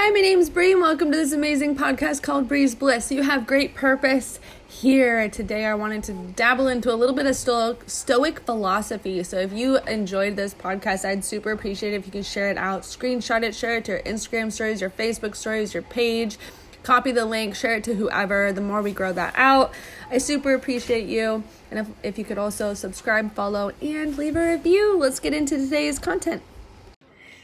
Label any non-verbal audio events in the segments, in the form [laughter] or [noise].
Hi, my name's Bree, and welcome to this amazing podcast called Bree's Bliss. You have great purpose here. Today, I wanted to dabble into a little bit of stoic, stoic philosophy. So, if you enjoyed this podcast, I'd super appreciate it if you can share it out, screenshot it, share it to your Instagram stories, your Facebook stories, your page. Copy the link, share it to whoever. The more we grow that out, I super appreciate you. And if, if you could also subscribe, follow, and leave a review, let's get into today's content.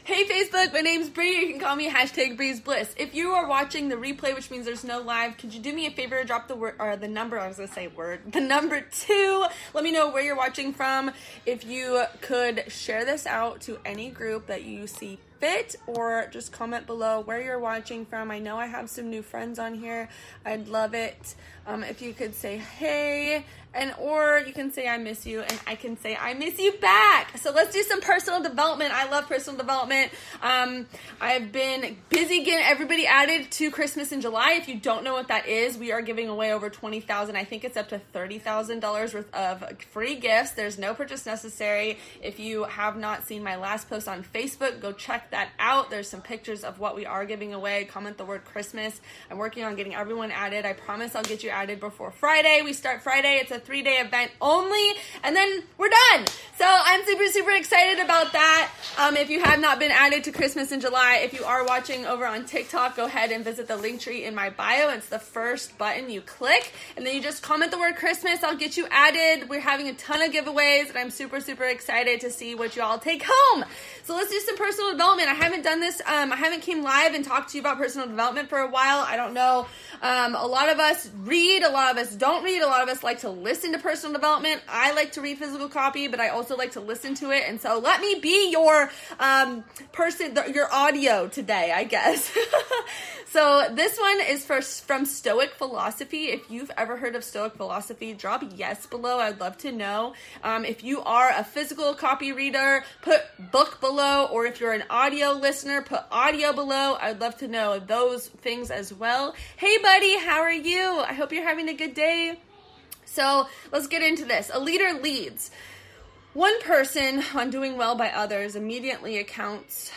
Hey Facebook, my name's Bree. You can call me hashtag Bree's Bliss. If you are watching the replay, which means there's no live, could you do me a favor? And drop the word or the number. I was gonna say word. [laughs] The number two. Let me know where you're watching from. If you could share this out to any group that you see fit, or just comment below where you're watching from. I know I have some new friends on here. I'd love it um, if you could say hey and or you can say I miss you and I can say I miss you back. So let's do some personal development. I love personal development. Um, I've been busy getting everybody added to Christmas in July. If you don't know what that is, we are giving away over twenty thousand. I think it's up to thirty thousand dollars worth of free gifts. There's no purchase necessary. If you have not seen my last post on Facebook, go check that out. There's some pictures of what we are giving away. Comment the word Christmas. I'm working on getting everyone added. I promise I'll get you added before Friday. We start Friday. It's a three day event only, and then we're done. So I'm super, super excited about that. Um, if you have not been added to Christmas in July, if you are watching over on TikTok, go ahead and visit the link tree in my bio. It's the first button you click, and then you just comment the word Christmas. I'll get you added. We're having a ton of giveaways, and I'm super, super excited to see what you all take home. So let's do some personal development. I haven't done this. Um, I haven't came live and talked to you about personal development for a while. I don't know. Um, a lot of us read. A lot of us don't read. A lot of us like to listen to personal development. I like to read physical copy, but I also like to listen to it. And so let me be your um, person, your audio today, I guess. [laughs] so this one is for, from Stoic Philosophy. If you've ever heard of Stoic Philosophy, drop yes below. I'd love to know. Um, if you are a physical copy reader, put book below. Or if you're an audio listener, put audio below. I'd love to know those things as well. Hey, buddy, how are you? I hope you're having a good day. So let's get into this. A leader leads. One person, on doing well by others, immediately accounts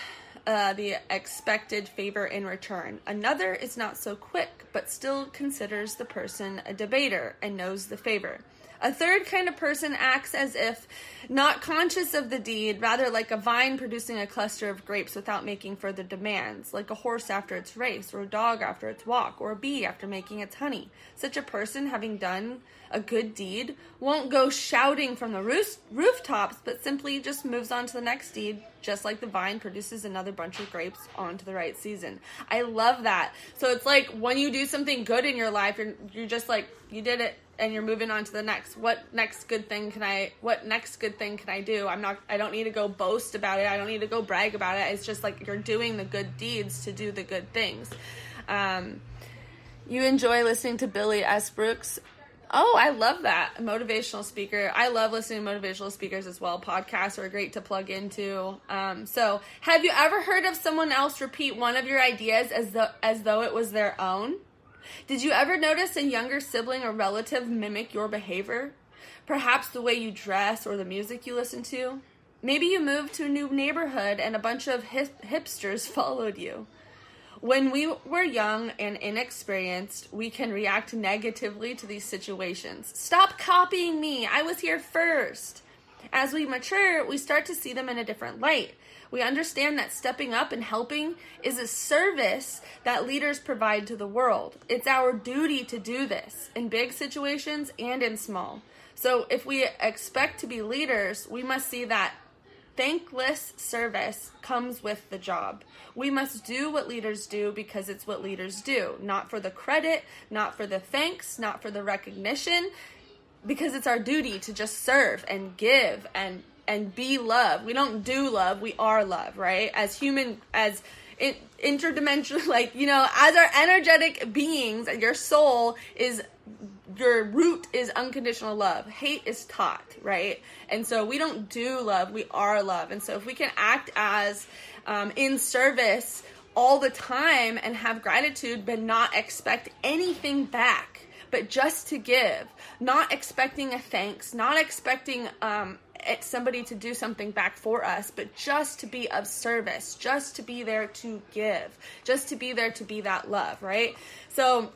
uh, the expected favor in return. Another is not so quick, but still considers the person a debater and knows the favor. A third kind of person acts as if not conscious of the deed, rather like a vine producing a cluster of grapes without making further demands, like a horse after its race, or a dog after its walk, or a bee after making its honey. Such a person, having done a good deed, won't go shouting from the roof- rooftops, but simply just moves on to the next deed, just like the vine produces another bunch of grapes onto the right season. I love that. So it's like when you do something good in your life, you're, you're just like, you did it and you're moving on to the next what next good thing can i what next good thing can i do? I'm not i don't need to go boast about it. I don't need to go brag about it. It's just like you're doing the good deeds to do the good things. Um, you enjoy listening to Billy Alsbrooks. Oh i love that. Motivational speaker. I love listening to motivational speakers as well. Podcasts are great to plug into. Um, so have you ever heard of someone else repeat one of your ideas as though as though it was their own did you ever notice a younger sibling or relative mimic your behavior? Perhaps the way you dress or the music you listen to? Maybe you moved to a new neighborhood and a bunch of hip- hipsters [laughs] followed you. When we were young and inexperienced, we can react negatively to these situations. Stop copying me. I was here first. As we mature, we start to see them in a different light. We understand that stepping up and helping is a service that leaders provide to the world. It's our duty to do this in big situations and in small. So if we expect to be leaders, we must see that thankless service comes with the job. We must do what leaders do because it's what leaders do, not for the credit, not for the thanks, not for the recognition, because it's our duty to just serve and give and and be love. We don't do love, we are love, right? As human, as in, interdimensional, [laughs] like, you know, as our energetic beings, your soul is, your root is unconditional love. Hate is taught, right? And so we don't do love, we are love. And so if we can act as um, in service all the time and have gratitude, but not expect anything back but just to give, not expecting a thanks, not expecting um, somebody to do something back for us, but just to be of service, just to be there to give, just to be there to be that love, right? So,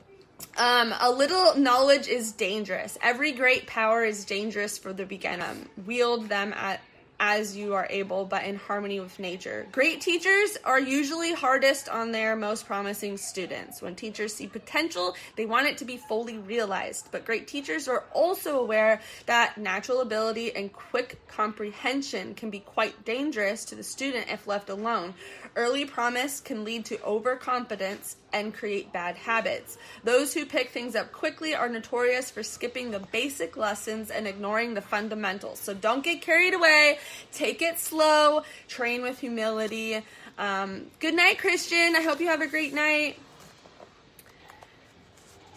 um, a little knowledge is dangerous. Every great power is dangerous for the beginner. Wield them at as you are able, but in harmony with nature. Great teachers are usually hardest on their most promising students. When teachers see potential, they want it to be fully realized. But great teachers are also aware that natural ability and quick comprehension can be quite dangerous to the student if left alone. Early promise can lead to overconfidence and create bad habits. Those who pick things up quickly are notorious for skipping the basic lessons and ignoring the fundamentals. So don't get carried away. Take it slow. Train with humility. Um, good night, Christian. I hope you have a great night.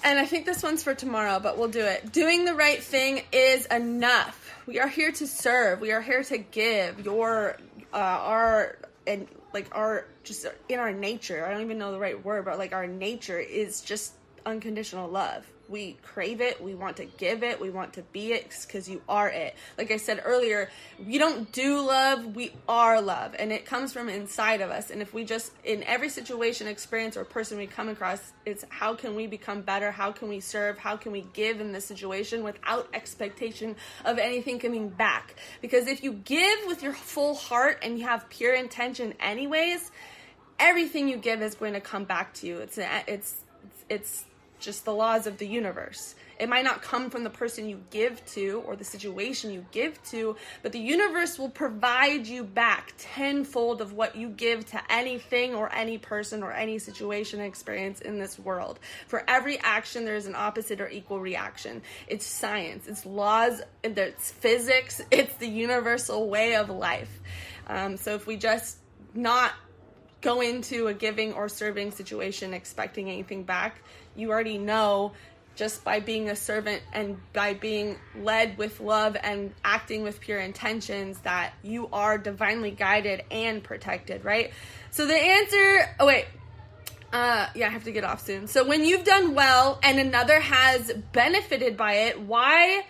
And I think this one's for tomorrow, but we'll do it. Doing the right thing is enough. We are here to serve. We are here to give. Your uh, our and like our just in our nature i don't even know the right word but like our nature is just unconditional love we crave it we want to give it we want to be it because you are it. Like i said earlier we don't do love we are love and it comes from inside of us. And if we just in every situation experience or person we come across it's how can we become better? How can we serve? How can we give in this situation without expectation of anything coming back? Because if you give with your full heart and you have pure intention anyways everything you give is going to come back to you. It's it's it's just the laws of the universe. It might not come from the person you give to or the situation you give to, but the universe will provide you back tenfold of what you give to anything or any person or any situation experience in this world. For every action, there's an opposite or equal reaction. It's science, it's laws, it's physics, it's the universal way of life. Um, so if we just not go into a giving or serving situation expecting anything back, you already know just by being a servant and by being led with love and acting with pure intentions that you are divinely guided and protected, right? So the answer, oh wait, uh, yeah, I have to get off soon. So when you've done well and another has benefited by it, why,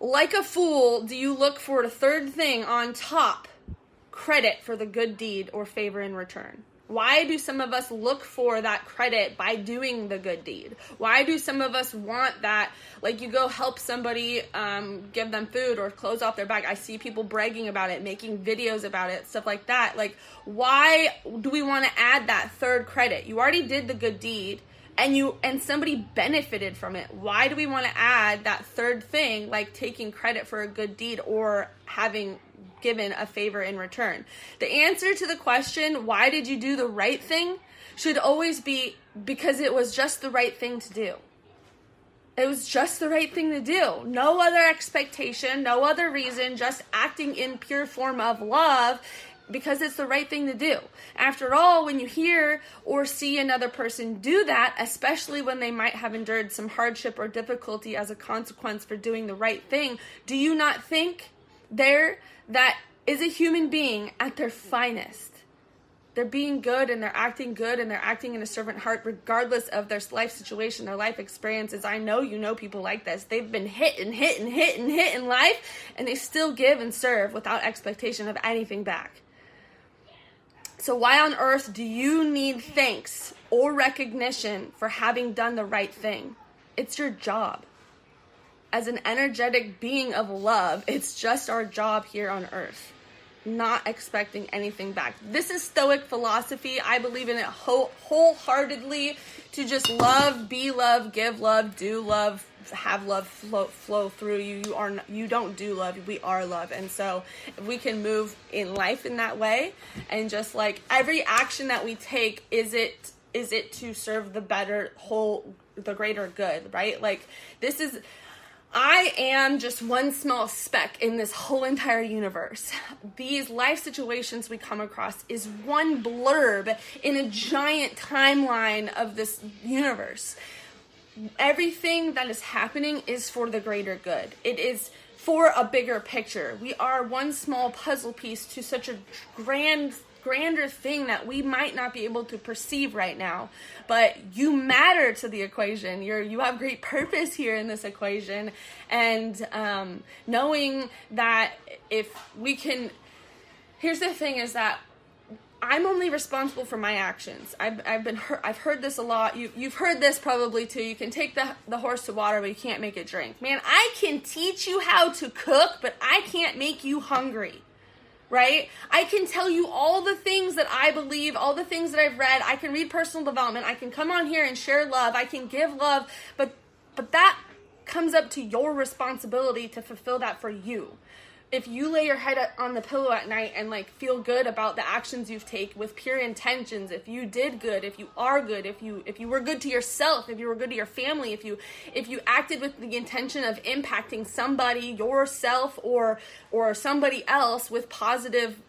like a fool, do you look for the third thing on top? Credit for the good deed or favor in return. Why do some of us look for that credit by doing the good deed? Why do some of us want that? Like you go help somebody, um, give them food or clothes off their back. I see people bragging about it, making videos about it, stuff like that. Like, why do we want to add that third credit? You already did the good deed and you and somebody benefited from it why do we want to add that third thing like taking credit for a good deed or having given a favor in return. The answer to the question, why did you do the right thing, should always be because it was just the right thing to do. It was just the right thing to do. No other expectation, no other reason, just acting in pure form of love because it's the right thing to do. After all, when you hear or see another person do that, especially when they might have endured some hardship or difficulty as a consequence for doing the right thing, do you not think there that is a human being at their finest. They're being good and they're acting good and they're acting in a servant heart regardless of their life situation, their life experiences. I know you know people like this. They've been hit and hit and hit and hit in life and they still give and serve without expectation of anything back. So, why on earth do you need thanks or recognition for having done the right thing? It's your job as an energetic being of love, it's just our job here on earth. Not expecting anything back. This is Stoic philosophy. I believe in it wholeheartedly to just love, be love, give love, do love, have love flow, flow through you. You are you don't do love. We are love, and so if we can move in life in that way, and just like every action that we take, is it is it to serve the better whole, the greater good, right? Like this is I am just one small speck in this whole entire universe. These life situations we come across is one blurb in a giant timeline of this universe. Everything that is happening is for the greater good. It is for a bigger picture. We are one small puzzle piece to such a grand grander thing that we might not be able to perceive right now. But you matter to the equation. You're you have great purpose here in this equation, and um, knowing that if we can, here's the thing: is that I'm only responsible for my actions. I've, I've been heard, I've heard this a lot. You, you've heard this probably too. You can take the, the horse to water, but you can't make it drink. Man, I can teach you how to cook, but I can't make you hungry. Right? I can tell you all the things that I believe, all the things that I've read. I can read personal development. I can come on here and share love. I can give love, but but that comes up to your responsibility to fulfill that for you if you lay your head on the pillow at night and like feel good about the actions you've taken with pure intentions if you did good if you are good if you if you were good to yourself if you were good to your family if you if you acted with the intention of impacting somebody yourself or or somebody else with positive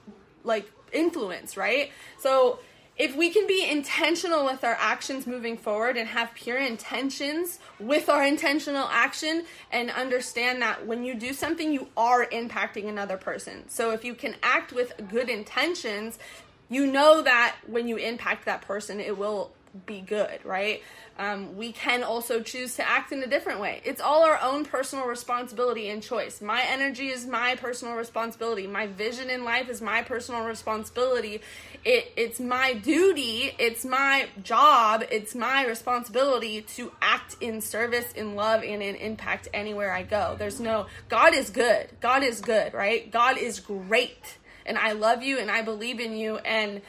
like influence right? So if we can be intentional with our actions moving forward and have pure intentions with our intentional action and understand that when you do something, you are impacting another person. So if you can act with good intentions, you know that when you impact that person, it will be good, right? Um, we can also choose to act in a different way. It's all our own personal responsibility and choice. My energy is my personal responsibility. My vision in life is my personal responsibility. It, it's my duty, it's my job, it's my responsibility to act in service, in love, and in impact anywhere I go. There's no, God is good. God is good, right? God is great. And I love you and I believe in you. And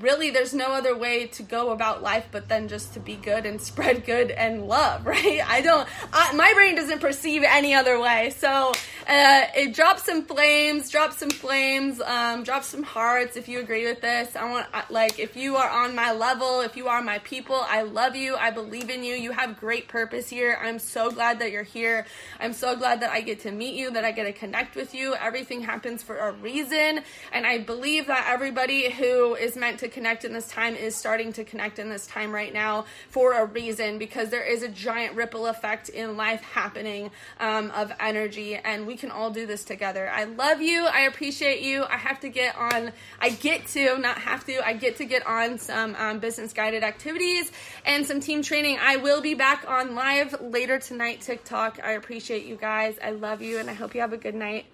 really there's no other way to go about life but then just to be good and [laughs] spread good and love right? I don't I, my brain doesn't perceive any other way. So uh, it drops some flames drop some flames um, drop some hearts if you agree with this. I want like if you are on my level if you are my people i love you. I believe in you. You have great purpose here. I'm so glad that you're here. I'm so glad that i get to meet you that i get to connect with you. Everything happens for a reason. And i believe that everybody who is meant connect in this time is starting to connect in this time right now for a reason because there is a giant ripple effect in life happening um, of energy and we can all do this together. I love you. I appreciate you. I have to get on, I get to, not have to, I get to get on some um, business guided activities and some team training. I will be back on live later tonight, TikTok. I appreciate you guys. I love you and I hope you have a good night.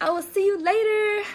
I will see you later.